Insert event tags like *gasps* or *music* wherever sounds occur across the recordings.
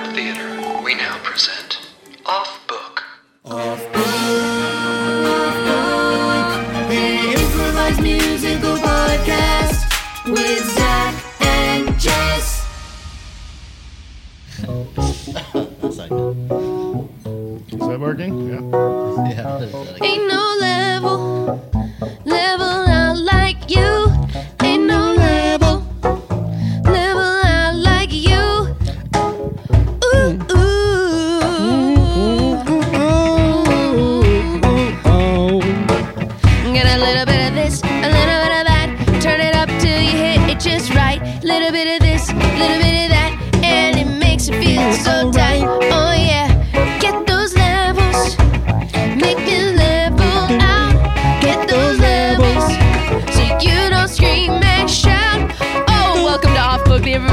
To Theater. We now present Off Book. Off Book, The improvised musical podcast with Zach and Jess. Is that working? Yeah. Ain't no level, level out like you.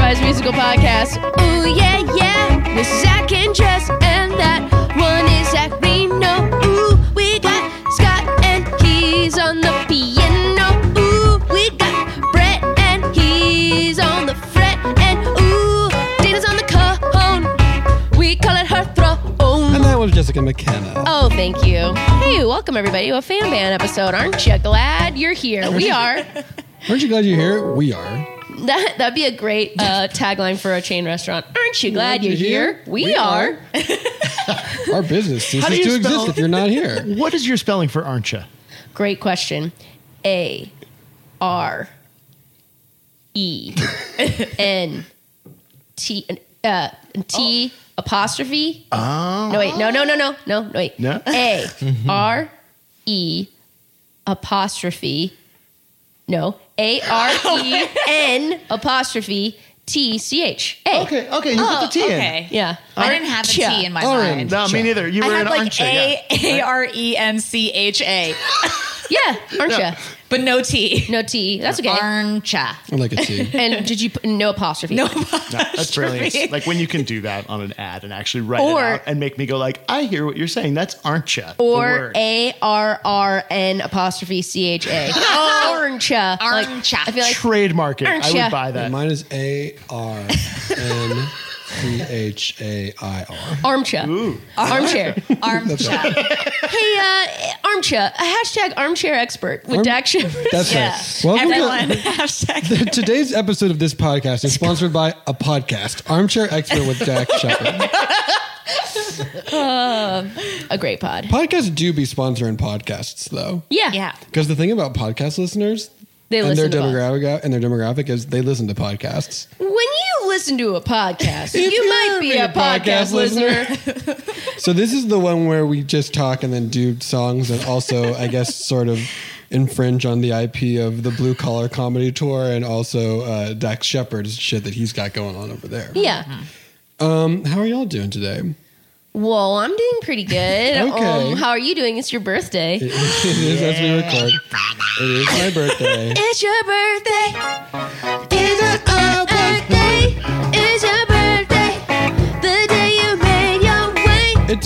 Improvised musical podcast. Ooh yeah yeah, with Zach and Jess, and that one is Zach Reno. Ooh, we got Scott and he's on the piano. Ooh, we got Brett and he's on the fret. And ooh, Dana's on the cajon. We call it her throne. And that was Jessica McKenna. Oh, thank you. Hey, welcome everybody to a fan band episode. *laughs* Aren't you glad you're here? We are. Aren't you glad you're here? We are. That, that'd be a great uh, tagline for a chain restaurant. Aren't you glad you're here? We, We are. *laughs* Our business ceases How do you to exist if you're not here. *laughs* What is your spelling for aren't you? Great question. A R E N T uh, T apostrophe. Oh. No wait, no, no, no, no, no, no wait. No? A R E apostrophe. No. A R E N *laughs* apostrophe T C H A. Okay, okay, you put the T oh, in. Okay. Yeah. I didn't have a T in my Orange. mind. No, me neither. You I were had in like aren't you? A Yeah. A R E N C H A, *laughs* Yeah, aren't No. ya? but no T. No T. That's okay. Aren't ya? I like a T. And did you put no apostrophe? No. *laughs* No, that's brilliant. Like when you can do that on an ad and actually write Or- it out and make me go like, I hear what you're saying. That's aren't you? or A R R N apostrophe C H A. *laughs* Aren't ya? Like, I feel like trademark it. Aren't I ya? would buy that. Mine is A R N C H A I R. armchair. Armchair. Aren't hey, uh, armchair. A hashtag armchair expert with Arm- Dax Shepard. That's Yeah. right. Welcome Everyone. to *laughs* Hashtag. today's episode of this podcast is sponsored by a podcast, Armchair Expert with Dax Shepard. A great pod. Podcasts do be sponsoring podcasts though. Yeah. Yeah. Because the thing about podcast listeners They and listen their to pods. demographic and their demographic is they listen to podcasts. When you listen to a podcast, you you're might be a podcast, listener. *laughs* So this is the one where we just talk and then do songs and also I guess sort of infringe on the IP of the blue collar comedy tour and also uh, Dax Shepard's shit that he's got going on over there. yeah. Um, how are y'all doing today? Well, I'm doing pretty good. *laughs* Okay. Um, how are you doing? It's your birthday. *laughs* it is as we record. It is my birthday. It's your birthday. It's your birthday. It's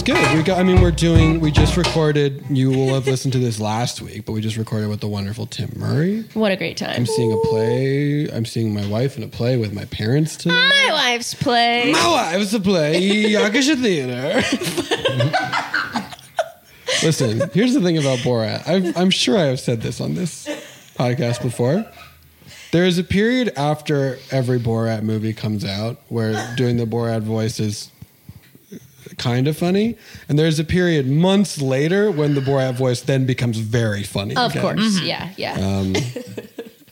It's good. We got. I mean, we're doing. We just recorded. You will have listened to this last week, but we just recorded with the wonderful Tim Murray. What a great time. I'm seeing a play. I'm seeing my wife in a play with my parents today. My wife's play. My wife's a play, Yakisha Theater. Listen, here's the thing about Borat. I've, I'm sure I have said this on this podcast before. There is a period after every Borat movie comes out where doing the Borat voice is kind of funny, and there's a period months later when the Borat voice then becomes very funny. Of again. course. Yeah. Yeah. Um, *laughs*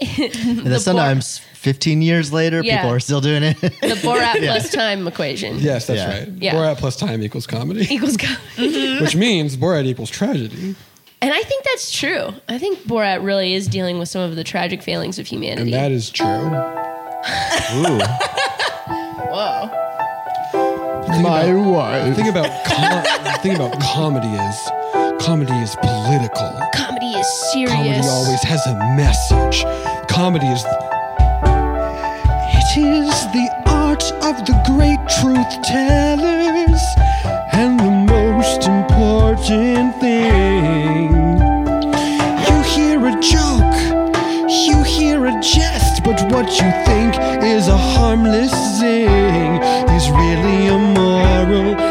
And then sometimes 15 years later, Yeah. people are still doing it. the Borat *laughs* plus time equation yes, that's Yeah. right. Yeah. Borat plus time equals comedy, *laughs* equals. co- which means Borat equals tragedy. And I think that's true. I think Borat really is dealing with some of the tragic failings of humanity. And that is true. Ooh. Whoa. My wife. Thing about com- thing about comedy is comedy is political. Comedy is serious. Comedy always has a message. Comedy is. It is the art of the great truth tellers, and the most important thing. You hear a joke, you hear a jest, but what you think is a harmless zing is really a moral,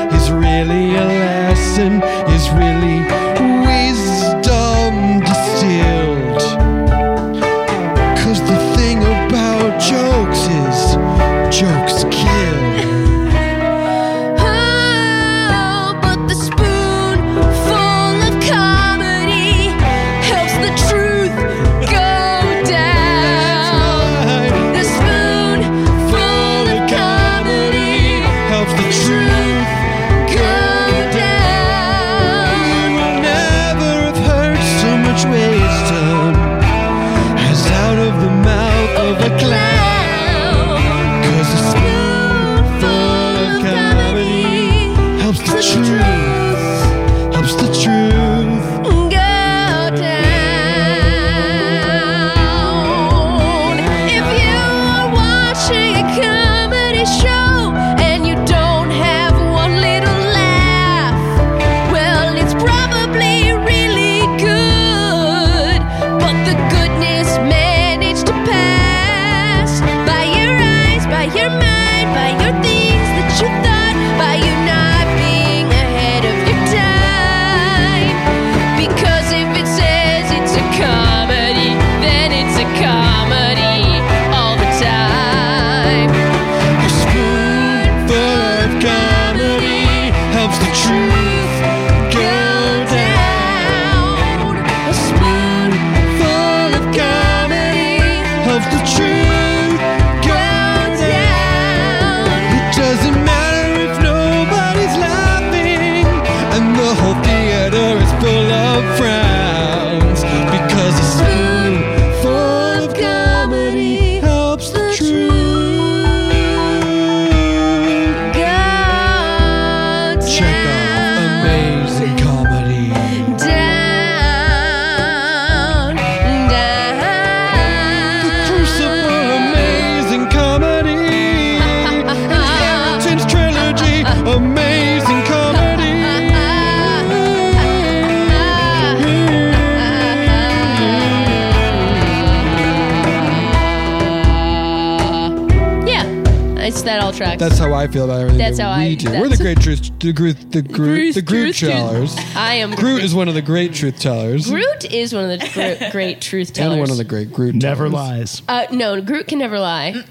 I feel about everything. That's that how we I- do. We're the great truth. The Groot. The Groot. The Groot Truth- tellers. I am Groot is one of the great truth tellers. Groot is one of the gr- *laughs* great truth tellers. and one of the great Groot. Never tellers. lies. Uh, no, Groot can never lie.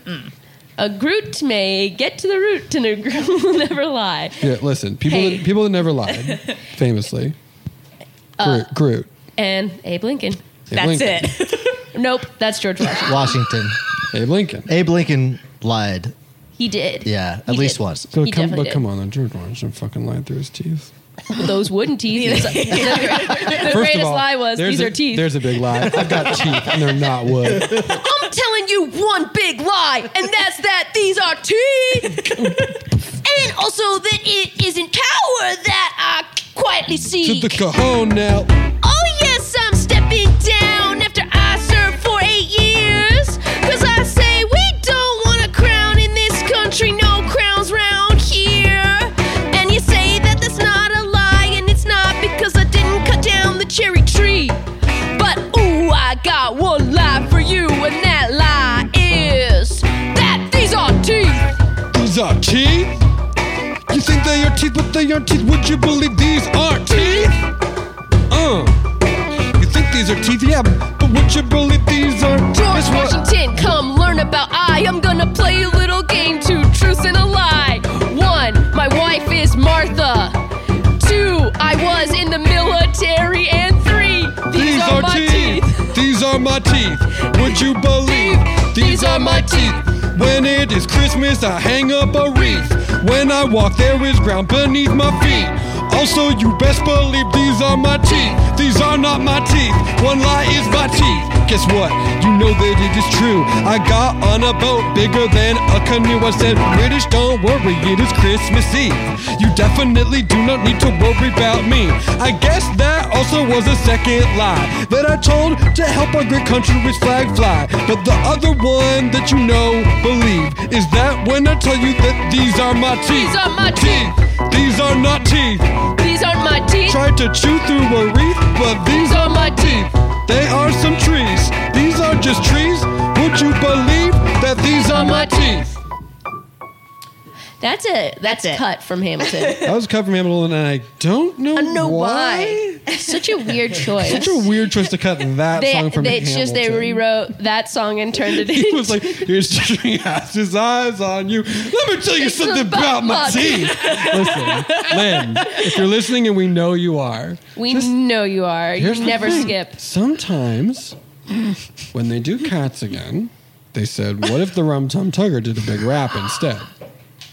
A Groot may get to the root, and a Groot *laughs* will never lie. Yeah, listen. People. Hey. That, people that never lied, *laughs* famously. Uh, Groot. Groot. And Abe Lincoln. Abe That's Lincoln. it. Nope, that's George Washington. Washington. Abe Lincoln. Abe Lincoln lied. He did. Yeah, at He least did. once. So He come, definitely but come on, George Washington fucking lied through his teeth. *laughs* Those wooden teeth. *laughs* the the First greatest of all, lie was there's these a, are teeth. There's a big lie. I've got teeth, and they're not wood. *laughs* I'm telling you one big lie, and that's that these are teeth. and also that it isn't power that I quietly see. to seek. the cajon now. Oh teeth, but they aren't teeth. Would you believe these aren't teeth? Uh. You think these are teeth? Yeah, but would you believe these are teeth? George? Washington, come learn about I. I'm gonna play a little game, two truths and a lie. One, my wife is Martha. Two, I was in the military. And three, these, are, my teeth. These are my teeth. Would you believe these are my teeth? When it is Christmas, I hang up a wreath. When I walk, there is ground beneath my feet. Also, you best believe these are my teeth. These are not my teeth. One lie is my teeth. guess what? You know that it is true. I got on a boat bigger than a canoe. I said, British, don't worry, it is Christmas Eve. You definitely do not need to worry about me. I guess that also was a second lie that I told to help our great country's flag fly. But the other one that you know, believe, is that when I tell you that these are my teeth. These are my teeth. These are not teeth. These aren't my teeth. Tried to chew through a wreath, but these are my teeth. They are some trees. These are just trees. Would you believe that these are my teeth? That's a That's, it. cut from Hamilton. *laughs* That was cut from Hamilton, and I don't know, I don't know why. why. Such a weird *laughs* choice. Such a weird choice to cut that they, song from they, it's just they rewrote that song and turned it *laughs* He into. was like, "Here's Jeffrey has his eyes on you. Let me tell you It's something about my teeth." Listen, Lin, if you're listening, and we know you are, we just- know you are. You never thing. skip. Sometimes, when they do cats again, they said, "What if the Rum Tum Tugger did a big rap instead?"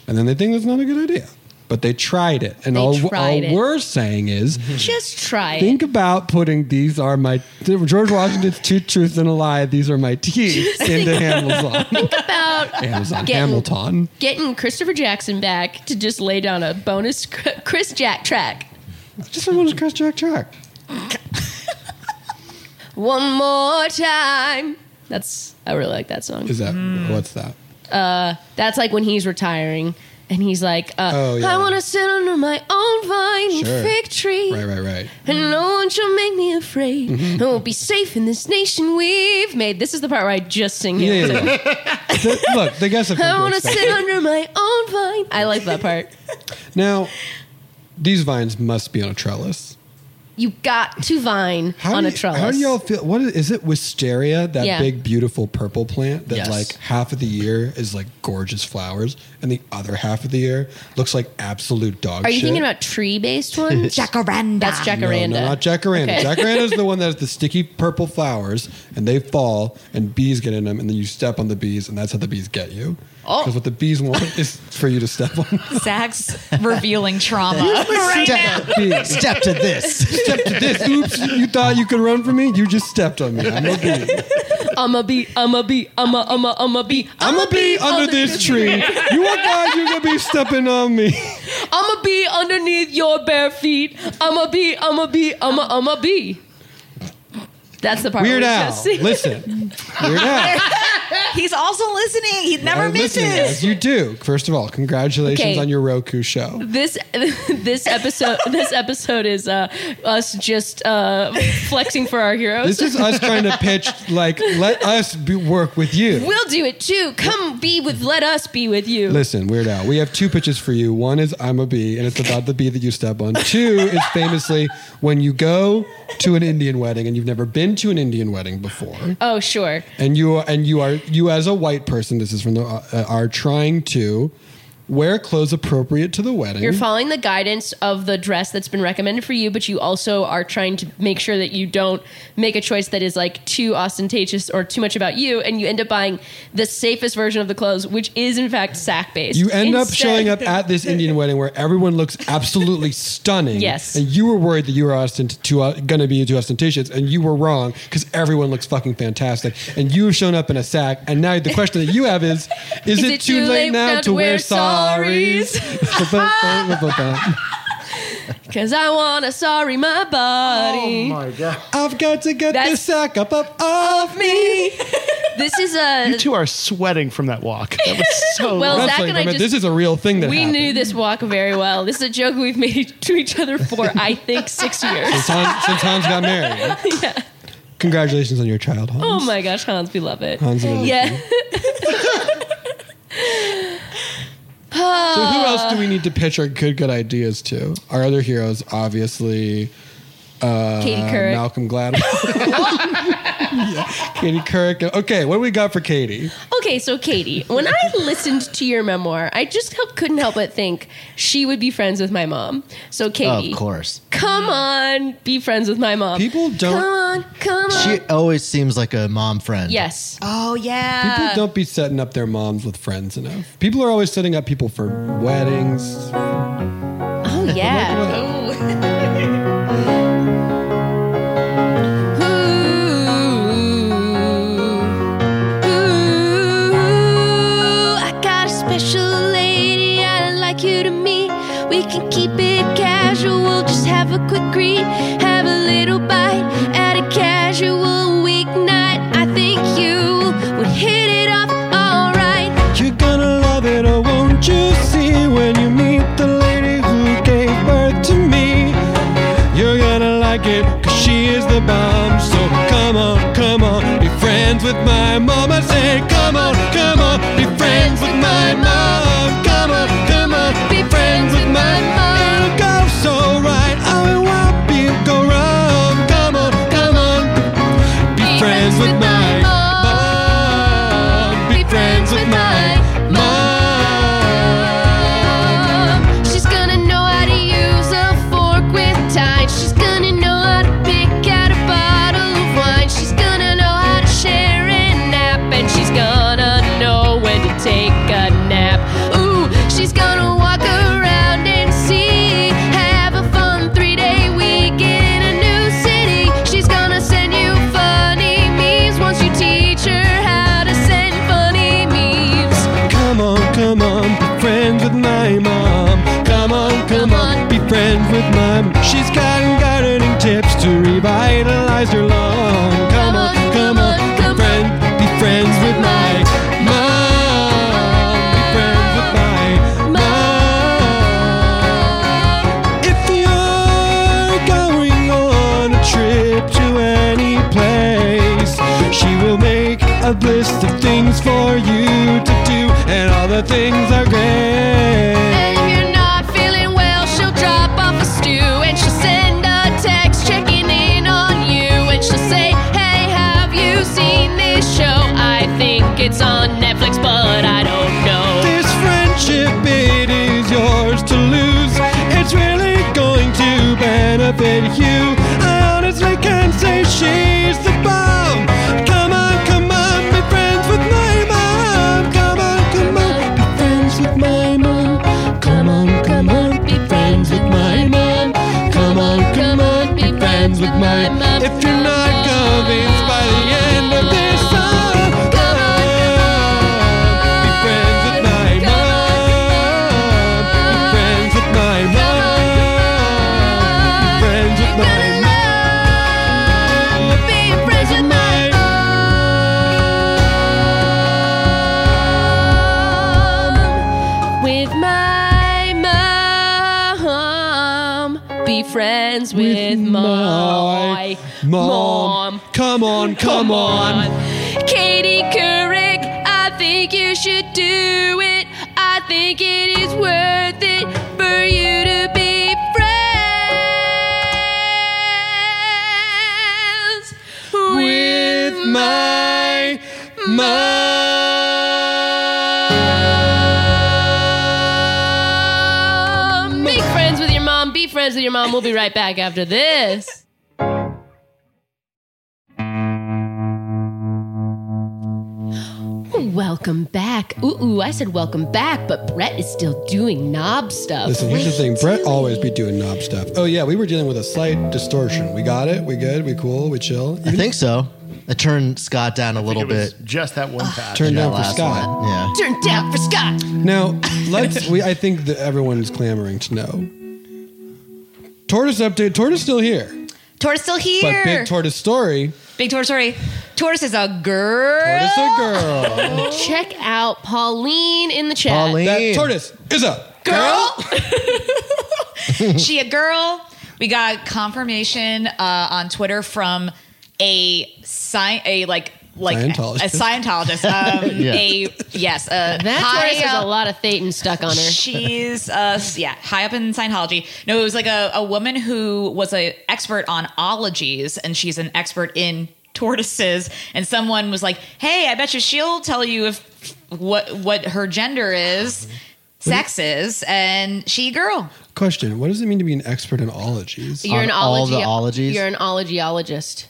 And then they think that's not a good idea. But they tried it, and They all, tried all it. we're saying is, *laughs* Just try think it. about putting "These are my George Washington's two truths and a lie. These are my teeth" *laughs* into Hamilton. *laughs* Think about Amazon Getting- Hamilton. getting Christopher Jackson back to just lay down a bonus Chris Jack track. Just want to cross Jack track. One more time. That's I really like that song. Is that what's that? That's like when he's retiring and he's like, uh, Oh, yeah. I want to sit under my own vine Sure. fig tree. Right, right, right. And no one shall make me afraid. Mm-hmm. I will be safe in this nation we've made. This is the part where I just sing Yeah, yeah, yeah. The- look, the have *laughs* I want to sit under my own vine. I like that part. Now, these vines must be on a trellis. You got to vine How on do a you- trellis. How do y'all feel? What is, is it? Wisteria, that Yeah. big, beautiful purple plant that Yes. like half of the year is like gorgeous flowers, and the other half of the year looks like absolute dog shit. Are you shit. thinking about tree-based ones? *laughs* Jacaranda. That's jacaranda. No, no, not jacaranda. Okay. Jacaranda is the *laughs* one that has the sticky purple flowers, and they fall, and bees get in them, and then you step on the bees, and that's how the bees get you. Oh. Because what the bees want is for you to step on. *laughs* Zach's revealing trauma right now. Step, bees. step to this. Step to this. Oops! You thought you could run from me? You just stepped on me. I'm a bee. I'm a bee, I'm a bee, I'm a, I'm a, I'm a bee. I'm a bee under this tree. You are glad you're gonna be stepping on me. I'm a bee underneath your bare feet. I'm a bee, I'm a bee, I'm a, I'm a bee. That's the part Weird where we Al, listen. Weird Al. *laughs* He's also listening. He never I'm as misses. you do. First of all, congratulations Okay. on your Roku show. This *laughs* this episode this episode is uh, us just uh, flexing for our heroes. This is us trying to pitch, like, let us be, work with you. we'll do it too. Come be with. Let us be with you. Listen, Weird Al, we have two pitches for you. One is I'm a bee, and it's about the bee that you step on. Two is famously when you go to an Indian wedding and you've never been to an Indian wedding before, Oh sure. and you and you are you as a white person. This is from the uh, are trying to wear clothes appropriate to the wedding. You're following the guidance of the dress that's been recommended for you, but you also are trying to make sure that you don't make a choice that is like too ostentatious or too much about you, and you end up buying the safest version of the clothes, which is in fact sack based. You end up showing up at this Indian *laughs* wedding where everyone looks absolutely *laughs* stunning. Yes. And you were worried that you were ostent- too, uh, gonna be too ostentatious, and you were wrong because everyone looks fucking fantastic. And you have shown up in a sack, and now the question that you have is: Is, it, too, late, now to wear sorries? Because *laughs* I want to sorry my body. Oh my god! I've got to get That's- this sack up up off me. *laughs* This is a. You two are sweating from that walk. That was *laughs* so. Well, loud. Zach and I I just- this is a real thing that we happened. knew this walk very well. This is a joke we've made to each other for, I think, six years. Since Hans, since Hans got married. Congratulations on your child, Hans. Oh my gosh, Hans, we love it. Hans and Yeah. So who else do we need to pitch our good good ideas to? Our other heroes, obviously, Katie uh, Couric. Malcolm Gladwell, *laughs* *laughs* Yeah, *laughs* Katie Couric. Okay, what do we got for Katie? Okay, so Katie, when I listened to your memoir, I just help, couldn't help but think she would be friends with my mom. So Katie, of course. come on, be friends with my mom. People don't- Come on, come on. She always seems like a mom friend. yes. Oh yeah. People don't be setting up their moms with friends enough. People are always setting up people for weddings. Oh yeah. Revitalize her lawn. Come on, come on, be friends, be friends with my mom. Be friends with my mom. If you're going on a trip to any place, she will make a list of things for you to do, and all the things are great. It's on Netflix, but I don't know. This friendship, it is yours to lose. It's really going to benefit you. I honestly can't say she's the bomb. Come on, come on, be friends with my mom. Come on, come on, be friends with my mom. Come on, come on, be friends with my mom. Come on, come on, be friends with my mom. If you're not convinced by on, come on. Katie Couric, I think you should do it. I think it is worth it for you to be friends With my mom. Be friends with your mom. Be friends with your mom. We'll be right back after this. Welcome back. Ooh, ooh, I said welcome back, but Brett is still doing knob stuff. Listen, here's the thing. Brett always be doing knob stuff. Oh yeah, we were dealing with a slight distortion. We got it. We good. We cool. We chill. I think so. I turned Scott down a little It was bit. just that one patch. Turn down for last Scott. one. Yeah. Turn down for Scott. Now let's. We I think that everyone's clamoring to know. Tortoise update. Tortoise still here, Tortoise still here. but big tortoise story. Big tortoise story. Tortoise is a girl. Tortoise a girl. Check out Pauline in the chat. Pauline. That tortoise is a girl. *laughs* she a girl. We got confirmation uh, on Twitter from a sci- a like like Scientologist. a Scientologist. Um, *laughs* Yeah. A yes. Uh, That high tortoise has a lot of Thetan stuck on her. She's uh yeah, high up in Scientology. No, it was like a, a woman who was an expert on ologies and she's an expert in tortoises and someone was like, "Hey, I bet you she'll tell you if what what her gender is, sex is and she girl." question. What does it mean to be an expert in ologies? You're On an all ology. the ologies? You're an ologyologist.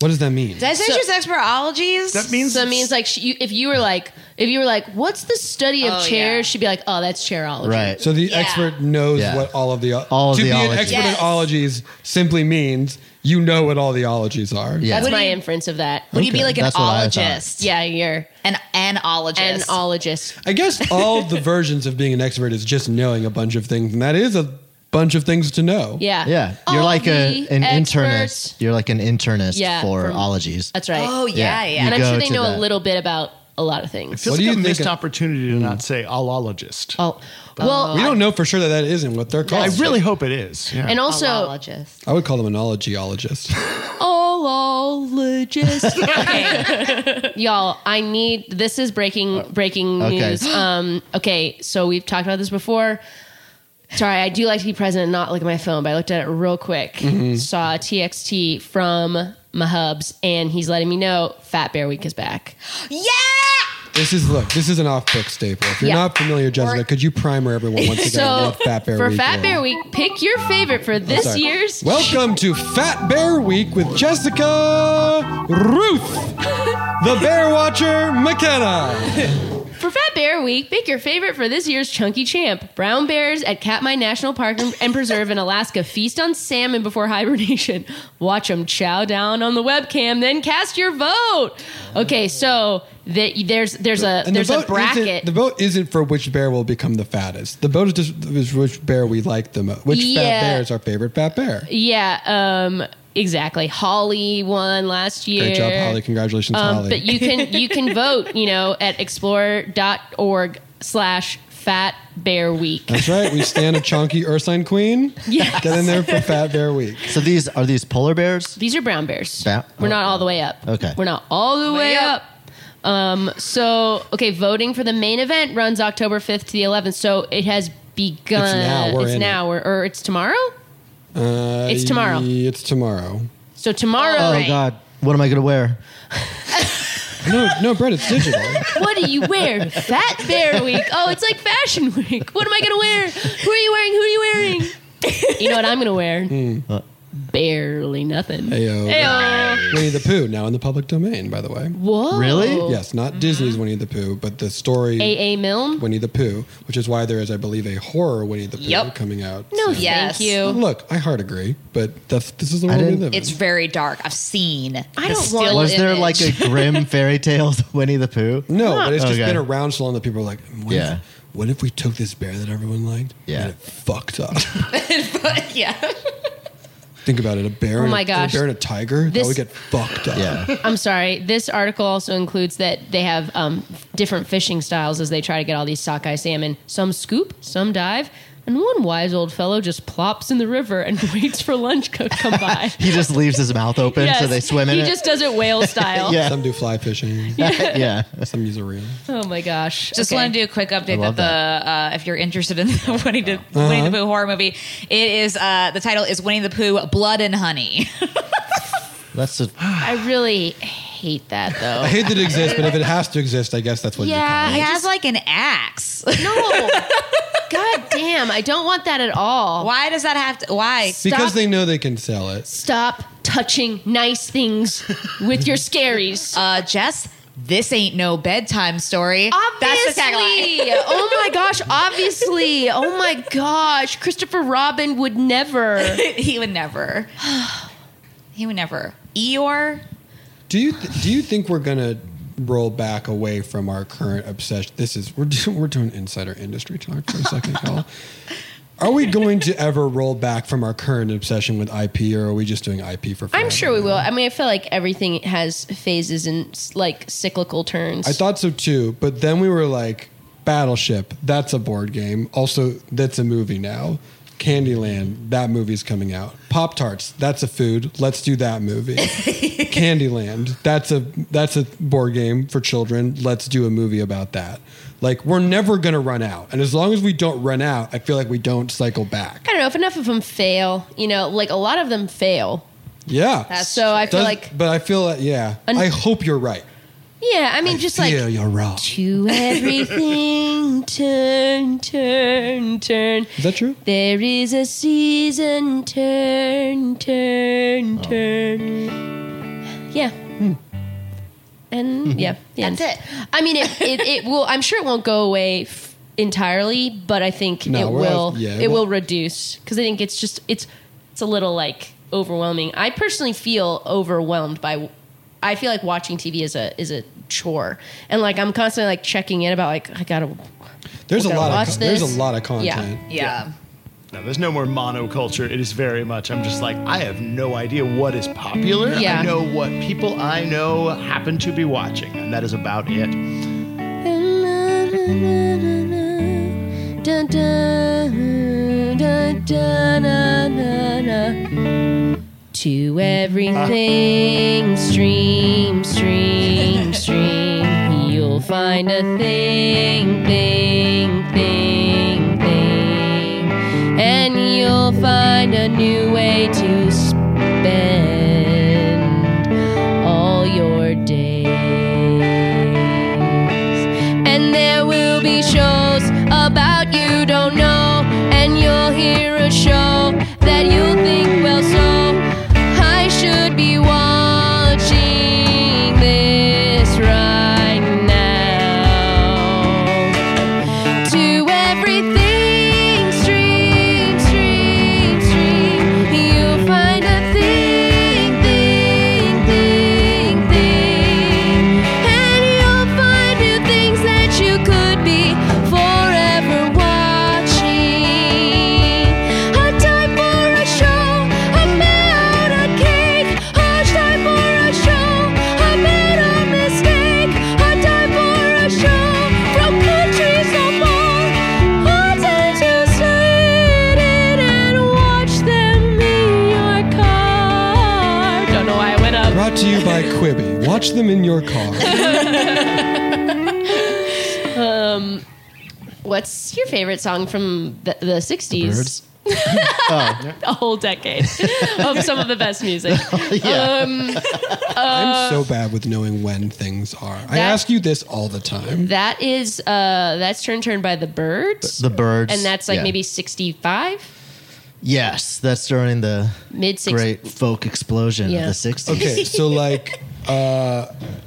What does that mean? Did I say So- she was expert ologies? That means So it means like she, you, if you were like if you were like what's the study of Oh, chairs, yeah. she'd be like oh that's chairology. Right. So the Yeah. expert knows Yeah. what all of the All of to the be an ologies. expert Yes. in ologies simply means you know what all the ologies are. Yeah. That's my you- inference of that. Would you be Okay, like an that's what I thought. ologist? Yeah, you're An anologist. an ologist. I guess all the *laughs* versions of being an expert is just knowing a bunch of things, and that is a bunch of things to know. Yeah. Yeah, you're All like a, the an experts. internist. You're like an internist Yeah, for from- ologies. That's right. Oh yeah, Yeah. yeah. You and I'm go sure they to know a that. little bit about a lot of things. Feels What do you a think missed of- opportunity to not say allologist. Oh, well, We don't know for sure that that isn't what they're called. I really hope it is. Yeah. and also Ologist. I would call them an ologyologist. *laughs* ologist. *laughs* okay, y'all, I need. This is breaking breaking Okay. news. *gasps* Um, okay, so we've talked about this before. Sorry, I do like to be present and not look at my phone, but I looked at it real quick. Saw a TXT from my hubs, and he's letting me know Fat Bear Week is back. Yeah. This is look. This is an off-book staple. If you're Yeah. not familiar, Jessica, could you primer everyone once again So what Fat Bear Week? for Week Fat? Bear Week, pick your favorite for this Sorry. year's. Welcome to Fat Bear Week with Jessica Ruth, the *laughs* Bear Watcher McKenna. For Fat Bear Week, pick your favorite for this year's Chunky Champ. Brown bears at Katmai National Park and- Preserve in Alaska feast on salmon before hibernation. Watch them chow down on the webcam, then cast your vote. Okay, so the, there's there's a And there's the a bracket. The vote isn't for which bear will become the fattest. The vote is just is which bear we like the most. Which Yeah. fat bear is our favorite fat bear. yeah, um, exactly. Holly won last year. Great job, Holly. Congratulations, Um, Holly. but you can you can *laughs* vote, you know, at explore.org slash fat bear week. That's right. We stand a *laughs* chunky Ursine Queen. Yes. Get in there for Fat Bear Week. So these are these polar bears? These are brown bears. Ba- We're not oh. all the way up. Okay. We're not all the way, Way up. up. Um, so, okay, voting for the main event runs October 5th to the 11th. So it has begun. It's now. We're It's in now. Or, or it's tomorrow? Uh, It's tomorrow. It's tomorrow. So tomorrow. Oh God, what am I gonna wear? No, no, Brett, it's digital. *laughs* What do you wear? Fat Bear Week. Oh, it's like Fashion Week. What am I going to wear? Who are you wearing? Who are you wearing? *laughs* You know what I'm going to wear? What? Barely nothing. Heyo. Heyo. Winnie the Pooh, now in the public domain, by the way. Whoa. Really? Yes, not mm-hmm. Disney's Winnie the Pooh, but the story A.A. Milne? Winnie the Pooh, which is why there is, I believe, a horror Winnie the Pooh Yep. coming out. No, soon. Yes. thank you. Look, I hard agree, but that's this is the I world we didn't- live It's very dark. I've seen. I don't still want- Was there like a grim *laughs* fairy tale Winnie the Pooh? No, but it's just Okay. been around so long that people are like, what, Yeah. if, what if we took this bear that everyone liked Yeah. and it fucked up? *laughs* yeah. Think about it, a bear, Oh and my a, gosh. a bear and a tiger, This- that would get fucked up. Yeah. *laughs* I'm sorry. This article also includes that they have um, different fishing styles as they try to get all these sockeye salmon. Some scoop, some dive, and one wise old fellow just plops in the river and *laughs* waits for lunch to come by. *laughs* He just leaves his mouth open so they swim in he it. just does it whale style. *laughs* Yeah. Some do fly fishing, yeah. some use a reel. Oh my gosh. Just Okay. want to do a quick update love that the uh, if you're interested in the Winnie the Uh-huh. Winnie the Pooh horror movie, it is uh, the title is Winnie the Pooh Blood and Honey. That's a, *sighs* I really hate that though. I hate that it exists, but if it has to exist, I guess that's what Yeah, you he call it. has like an axe. no. God damn, I don't want that at all. Why does that have to? Why? Because they know they can sell it. Stop touching nice things with your scaries. Uh, Jess, this ain't no bedtime story. That's the tagline. Obviously. oh my gosh, obviously. Oh my gosh. Christopher Robin would never. *laughs* he would never. *sighs* he would never. Eeyore. Do you th- do you think we're gonna roll back away from our current obsession? This is we're doing, *laughs* we're doing insider industry talk for a second, y'all. *laughs* Are we going to ever roll back from our current obsession with IP, or are we just doing IP for? I'm sure we now? will. I mean, I feel like everything has phases and like cyclical turns. I thought so too, but then we were like, Battleship. That's a board game. Also, that's a movie now. Candyland. That movie's coming out. Pop Tarts. That's a food. Let's do that movie. *laughs* Candyland. That's a that's a board game for children. Let's do a movie about that. Like we're never gonna run out, and as long as we don't run out, I feel like we don't cycle back. I don't know if enough of them fail. You know, like a lot of them fail. Yeah. That's so I feel Does- like, but I feel like yeah. Un- I hope you're right. Yeah, I mean, just like feel you're wrong. to everything, *laughs* turn, turn, turn. Is that true? There is a season, turn, turn, oh. turn. Yeah. Hmm. And mm-hmm. yeah, the That's it. I mean, it, it, it will. I'm sure it won't go away f- entirely, but I think No, it will. all- yeah, it it will won't- reduce because I think it's just it's it's a little like overwhelming. I personally feel overwhelmed by. I feel like watching TV is a is a chore, and like I'm constantly like checking in about like I gotta. There's a Gotta lot of watch con- there's a lot of Yeah. content. Yeah. No, there's no more monoculture. It is very much. I'm just like I have no idea what is popular. Yeah. I know what people I know happen to be watching, and that is about it. To everything, stream, stream, You'll find a thing, thing, thing, thing. And you'll find a new way to spend all your days. And there will be shows about you don't know. And you'll hear a show that you'll think, your favorite song from the, the 60s? Byrds. *laughs* A whole decade *laughs* of some of the best music. *laughs* yeah. I'm so bad with knowing when things are. I ask you this all the time. That is uh that's Turn Turn by the Byrds. the birds. and that's like yeah. maybe 65, Yes, that's during the mid 60s. great folk explosion Yeah. of the 60s. Okay, so like uh,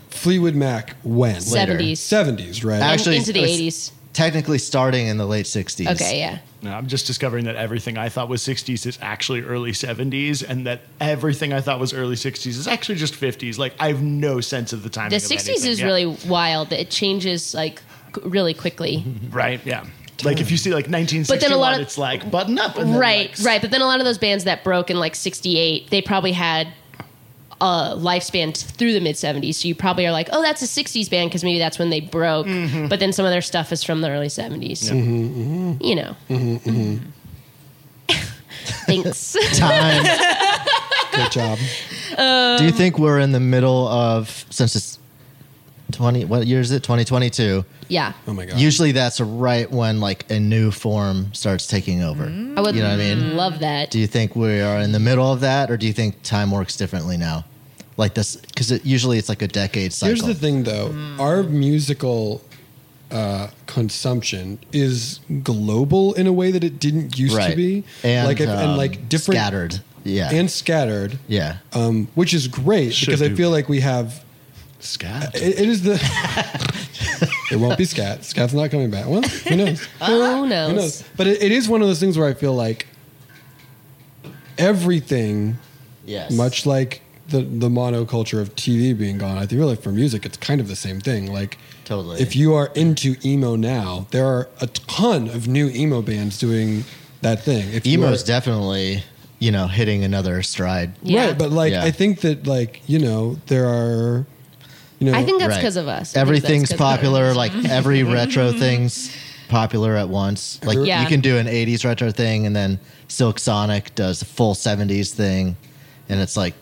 Fleetwood Mac when 70s. 70s, right? Actually, into the 80s. Technically starting in the late 60s. Okay, yeah. No, I'm just discovering that everything I thought was 60s is actually early 70s, and that everything I thought was early 60s is actually just 50s. Like I have no sense of the time. The of 60s anything. is Yeah. really wild. It changes like really quickly. *laughs* right. Yeah. Like if you see like 1961, But then a lot of- it's like button up. And then, Right, like, right. But then a lot of those bands that broke in like 68, they probably had a lifespan through the mid 70s. So you probably are like, oh, that's a 60s band because maybe that's when they broke. Mm-hmm. But then some of their stuff is from the early 70s. You know. Mm-hmm, *laughs* Thanks. *laughs* Time. *laughs* Good job. Do you think we're in the middle of, since it's 20, what year is it? 2022. yeah. Oh my god. Usually that's right when like a new form starts taking over. I would You know what I mean? love that. Do you think we are in the middle of that, or do you think time works differently now? Like this, because it, usually it's like a decade cycle. Here's the thing, though. Our musical uh, consumption is global in a way that it didn't used right? to be. and like if, and um, like different scattered. Yeah, and scattered. yeah. Um, which is great Should because I do. feel like we have. Scat. It, it is the. it won't be scat. Scat's not coming back. Well, who knows? *laughs* Who knows? Who knows? But it, it is one of those things where I feel like everything Yes. much like the the monoculture of TV being gone, I feel like for music it's kind of the same thing. Like Totally. if you are into emo now, there are a ton of new emo bands doing that thing. If you emo are- is definitely you know hitting another stride. Yeah. right, but like Yeah. I think that like you know there are you know I think that's Right. because of us. I think that's Everything's 'cause of us. popular. Like *laughs* every retro thing's popular at once. Like Yeah. you can do an '80s retro thing, and then Silk Sonic does a full '70s thing, and it's like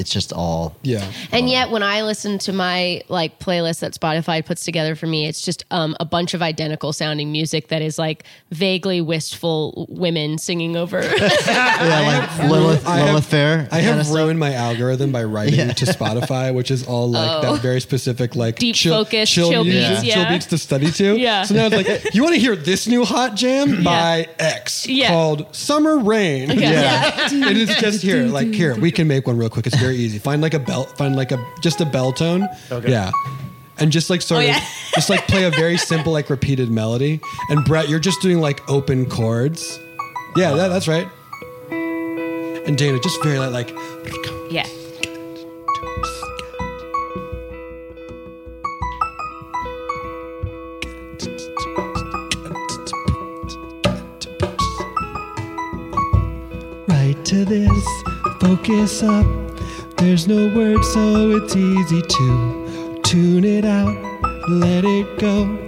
it's just all yeah. And yet, when I listen to my like playlist that Spotify puts together for me, it's just um, a bunch of identical sounding music that is like vaguely wistful women singing over. *laughs* *laughs* yeah, like Lilith, I have- Lilith Fair. I kinda have stuff. ruined my algorithm by writing Yeah. to Spotify, which is all like that very specific, like Oh. Deep focus, chill music, beats, chill yeah. beats to study to. *laughs* Yeah. So now it's like, you want to hear this new hot jam by X Yeah. called "Summer Rain"? Yeah. it is just here, like here. We can make one real quick. It's very easy. Find like a bell, find like a just a bell tone. Okay. Yeah. And just like sort Oh, of, yeah. just like play a very *laughs* simple like repeated melody. And Brett, you're just doing like open chords. Yeah, that, that's right. And And Dana just very like, like Yeah. right to this, focus up. There's no word, so it's easy to tune it out, let it go.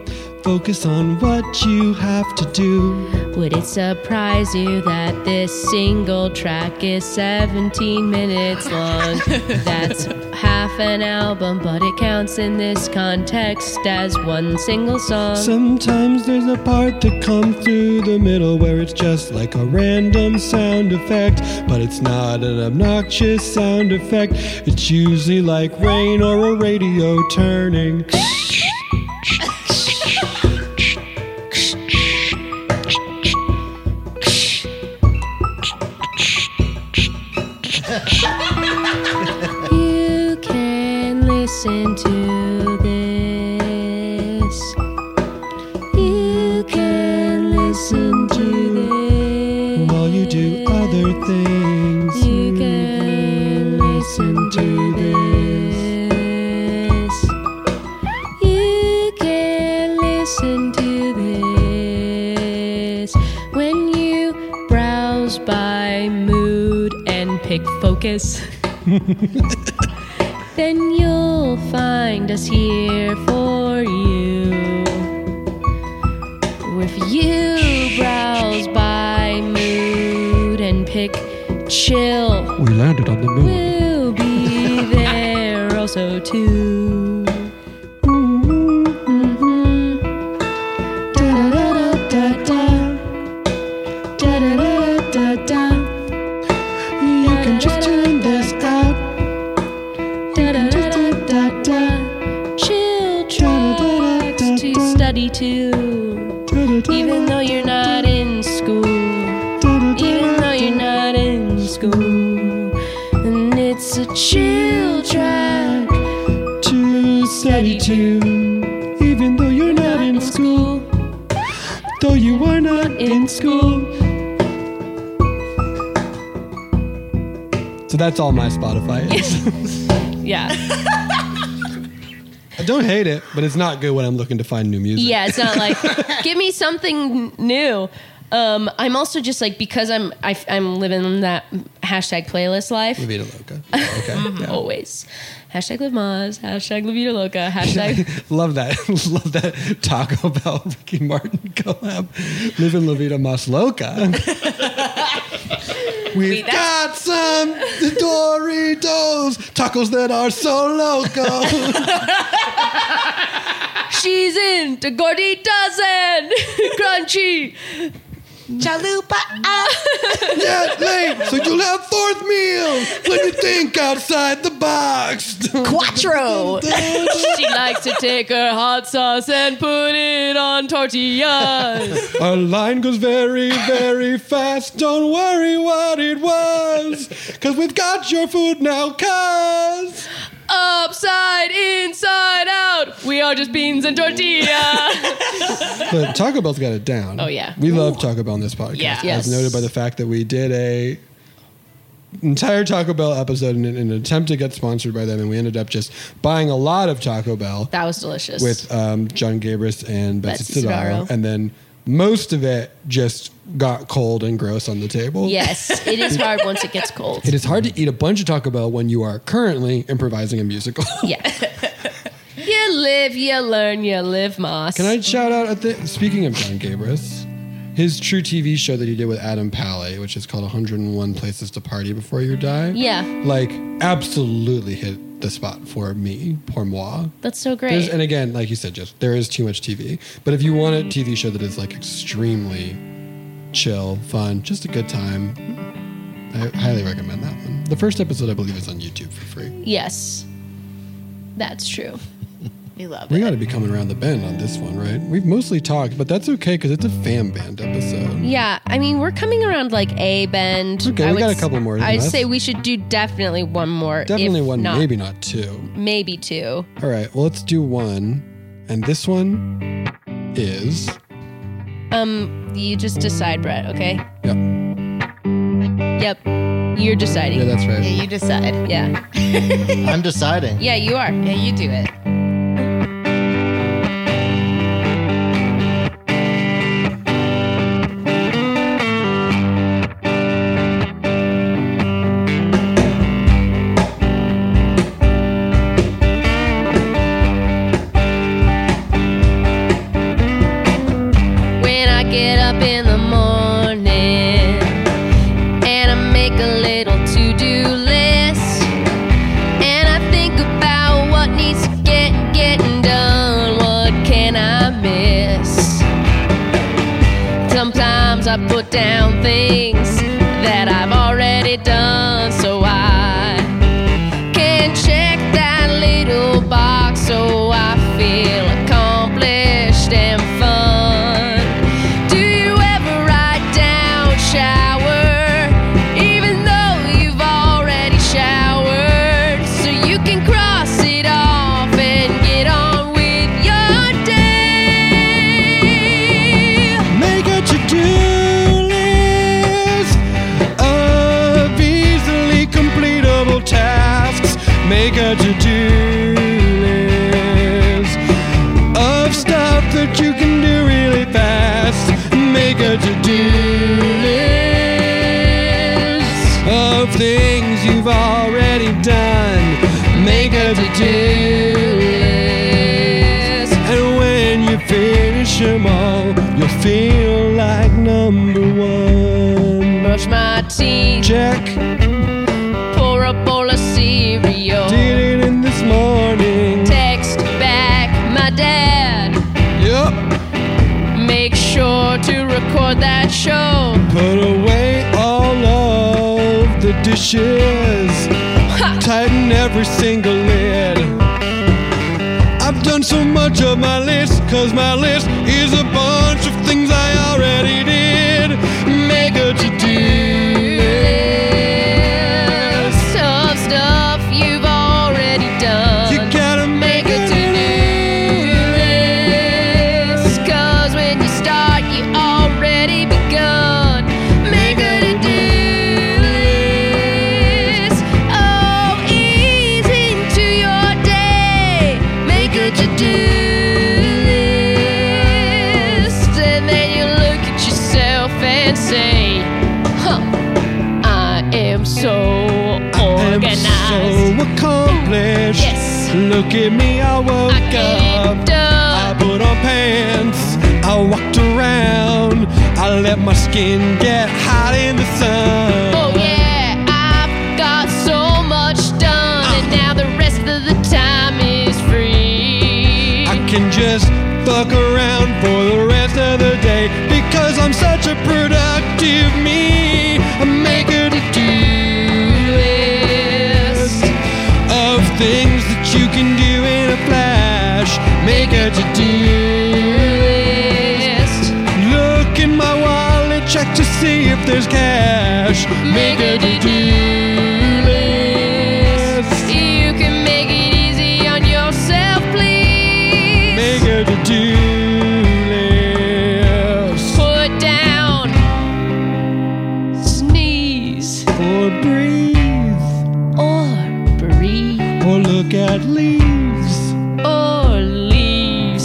Focus on what you have to do. Would it surprise you that this single track is 17 minutes long? *laughs* That's half an album, but it counts in this context as one single song. Sometimes there's a part that comes through the middle where it's just like a random sound effect, but it's not an obnoxious sound effect. It's usually like rain or a radio turning. Focus. *laughs* then you'll find us here for you. If you browse by mood and pick chill, we landed on the moon. we'll be *laughs* there also too. Study to. Even though you're not in school. Even though you're not in school. And it's a chill track. to study to, even though you're not in school, though you are not in school. So that's all my Spotify is. *laughs* Yeah. *laughs* I don't hate it, but it's not good when I'm looking to find new music. Yeah, it's not like *laughs* give me something new. Um, I'm also just like because I'm I, I'm living that hashtag playlist life Vida Loca. *laughs* Okay. yeah. always. Hashtag live Mas, hashtag La Vida Loca, hashtag *laughs* Love that. Love that Taco Bell Ricky Martin collab. Live in La Vida Mas Loca. We've got some Doritos tacos that are so loco. *laughs* She's into gorditas and *laughs* crunchy. Chalupa. Ah. yeah, late, so you'll have fourth meal when you think outside the box. Quattro. She likes to take her hot sauce and put it on tortillas. Our line goes very, very fast. Don't worry what it was, cause we've got your food now, cuz. Just beans and tortilla. *laughs* But Taco Bell's got it down. Oh, yeah. We love Taco Bell on this podcast. Yeah. Yes. As noted by the fact that we did a entire Taco Bell episode in, in an attempt to get sponsored by them, and we ended up just buying a lot of Taco Bell That was delicious. with um, John Gabrus and Betsy, Betsy Sodaro, Sodaro. and then most of it just got cold and gross on the table. yes, it is hard once it gets cold. It is hard to eat a bunch of Taco Bell when you are currently improvising a musical. Yeah. *laughs* you live, you learn, you live, Mas. Can I shout out at the speaking of John Gabrus, his truTV show that he did with Adam Pally, which is called 101 Places to Party Before You Die. Yeah, Like absolutely hit the spot for me, pour moi. that's so There's, great. and again, like you said, just there is too much TV. But if you want a TV show that is like extremely chill, fun, just a good time, I highly recommend that one. The first episode, I believe, is on YouTube for free. yes, that's true. We love We it. got to be coming around the bend on this one, right? We've mostly talked, but that's okay because it's a fam band episode. Yeah, I mean, we're coming around like a bend. Okay, I we got a couple more than I'd say we should do definitely one more. Definitely one, not, maybe not two. maybe two. All right, well, let's do one. And this one is. Um, you just decide, Brett. Okay. Yep. Yep. You're deciding. Yeah, that's right. Yeah, right. you decide. Yeah. *laughs* I'm deciding. Yeah, you are. Yeah, you do it. I put down things you've already done. Make a to-do list. And when you finish them all, you'll feel like number one. Brush my teeth, Check, pour a bowl of cereal, did it in this morning. text back my dad. Yep, Make sure to record that show. put away the dishes. Tighten every single lid. I've done so much of my list, cause my list is a bunch of things I already did. Accomplished. Yes. Look at me, I woke I get up. I put on pants. I walked around. I let my skin get hot in the sun. Oh yeah, I've got so much done, and uh. now the rest of the time is free. I can just fuck around for the rest of the day because I'm such a productive me. Things that you can do in a flash. Make a to-do list. Look in my wallet, check to see if there's cash. Make a to-do list.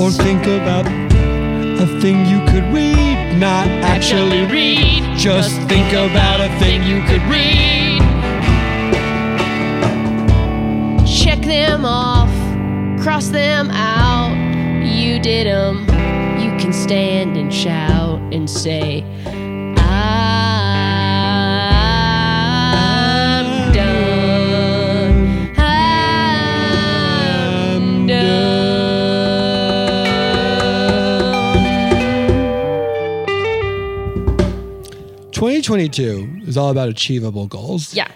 Or think about a thing you could read. Not actually read. Just think about a thing you could read. Check them off, cross them out. You did them. You can stand and shout and say, 2022 is all about achievable goals. Yeah.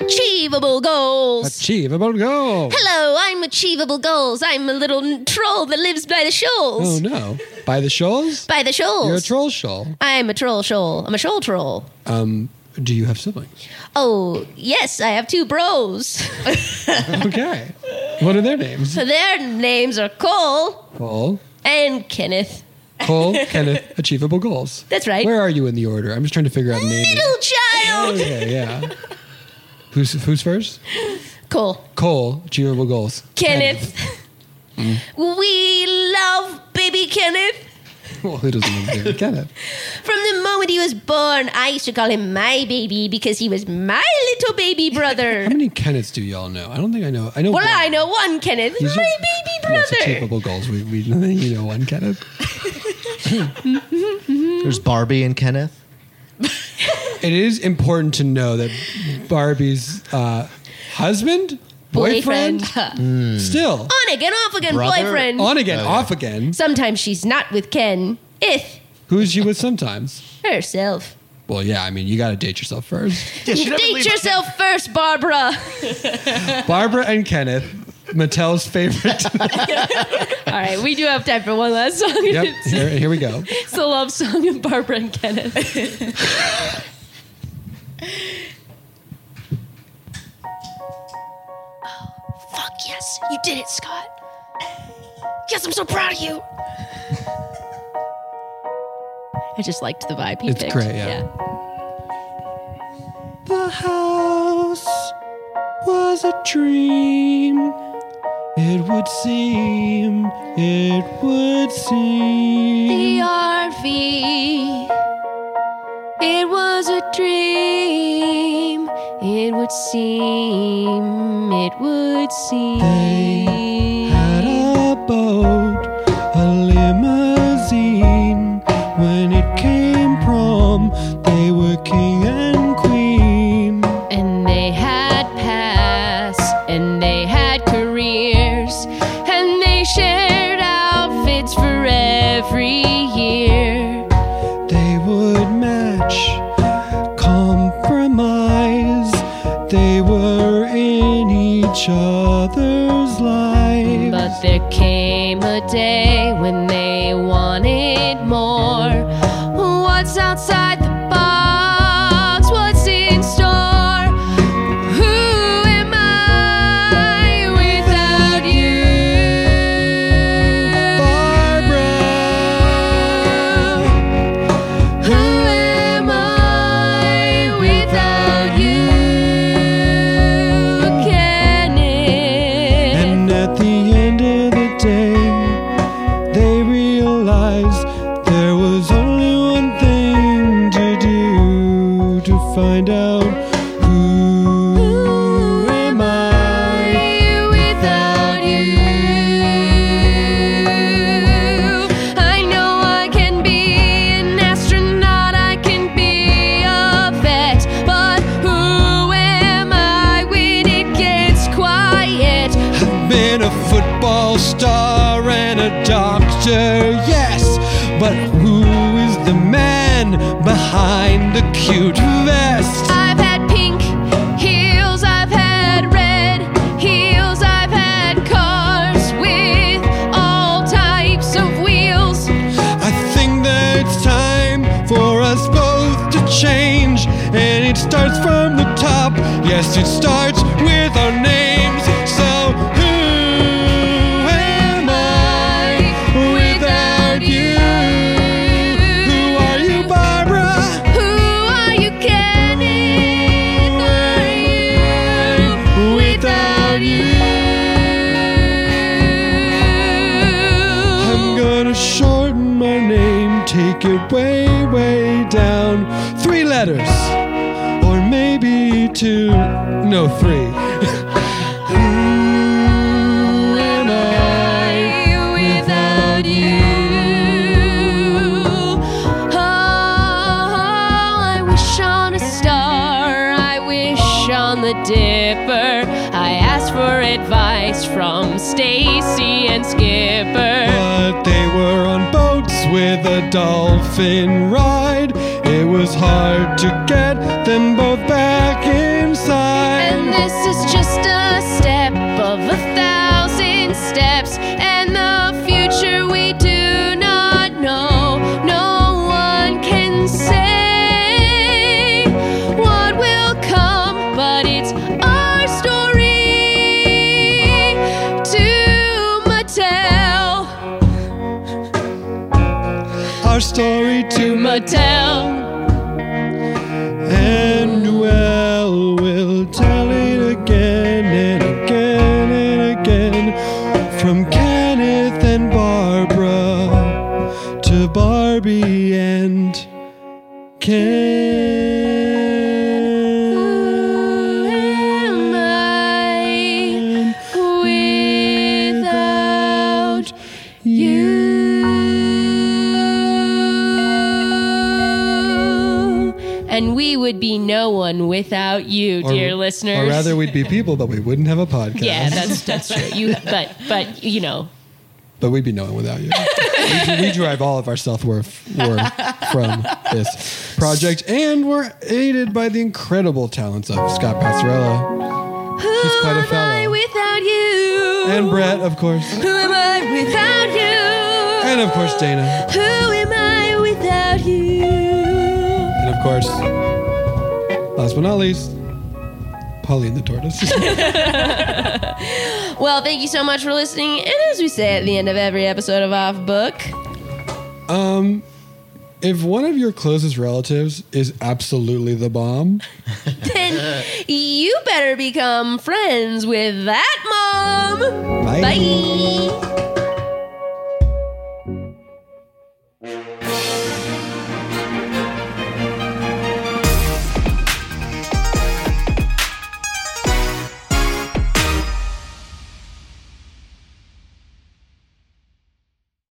Achievable goals. Achievable goals. Hello, I'm Achievable Goals. I'm a little n- troll that lives by the shoals. Oh no. By the shoals? By the shoals. You're a troll shoal. I'm a troll shoal. I'm a shoal troll. Um, do you have siblings? Oh, yes, I have two bros. *laughs* Okay. what are their names? Their names are Cole Cole. and Kenneth. Cole, Kenneth, *laughs* achievable goals. That's right. Where are you in the order? I'm just trying to figure out names. Middle child. Okay, yeah. Who's who's first? Cool. Cole, achievable goals. Kenneth. Mm. We love baby Kenneth. *laughs* Well, who doesn't love David Kenneth? From the moment he was born, I used to call him my baby because he was my little baby brother. How many Kenneths do y'all know? I don't think I know. I know. well, one. I know one Kenneth, He's my your- baby That's brother. achievable goals. We, we *laughs* you know one Kenneth. There's Barbie and Kenneth. It is important to know that Barbie's uh, husband, boyfriend, Boyfriend. still On again, off again, Brother? boyfriend. on again, Okay. off again. Sometimes she's not with Ken. If Who is she with sometimes? herself. Well, yeah, I mean, you got to date yourself first. Yeah, she never Date leaves- yourself first, Barbara. Barbara and Kenneth, Mattel's favorite. *laughs* *laughs* All right, we do have time for one last song. yep, here, *laughs* here we go. it's the love song of Barbara and Kenneth. oh, fuck yes, you did it, Scott. Yes, I'm so proud of you. I just liked the vibe he It's picked. great, yeah. The house was a dream. It would seem, it would seem. The RV. It was a dream. It would seem. It would seem. They had a boat, day take it way, way down. Three letters, or maybe two. No, three. *laughs* Who am I without you? Oh, I wish on a star, I wish on the dipper. I asked for advice from Stacie and Skipper. With a dolphin ride. It was hard to get them both back inside. our story to Mattel. And well, we'll tell it again and again and again. From Kenneth and Barbara to Barbie and Ken. And we would be no one without you, Or- dear listeners. Or rather, we'd be people, but we wouldn't have a podcast. yeah, that's that's true. You, but but you know, but we'd be no one without you. we, we derive all of our self worth from this project, and we're aided by the incredible talents of Scott Passarella who quite a am I fellow. without you? and Brett, of course, Who am I without you? and of course Dana, Who course, last but not least, Pauline the tortoise. *laughs* Well, thank you so much for listening. And as we say at the end of every episode of Off Book, um, if one of your closest relatives is absolutely the bomb, *laughs* then you better become friends with that mom. Bye. Bye.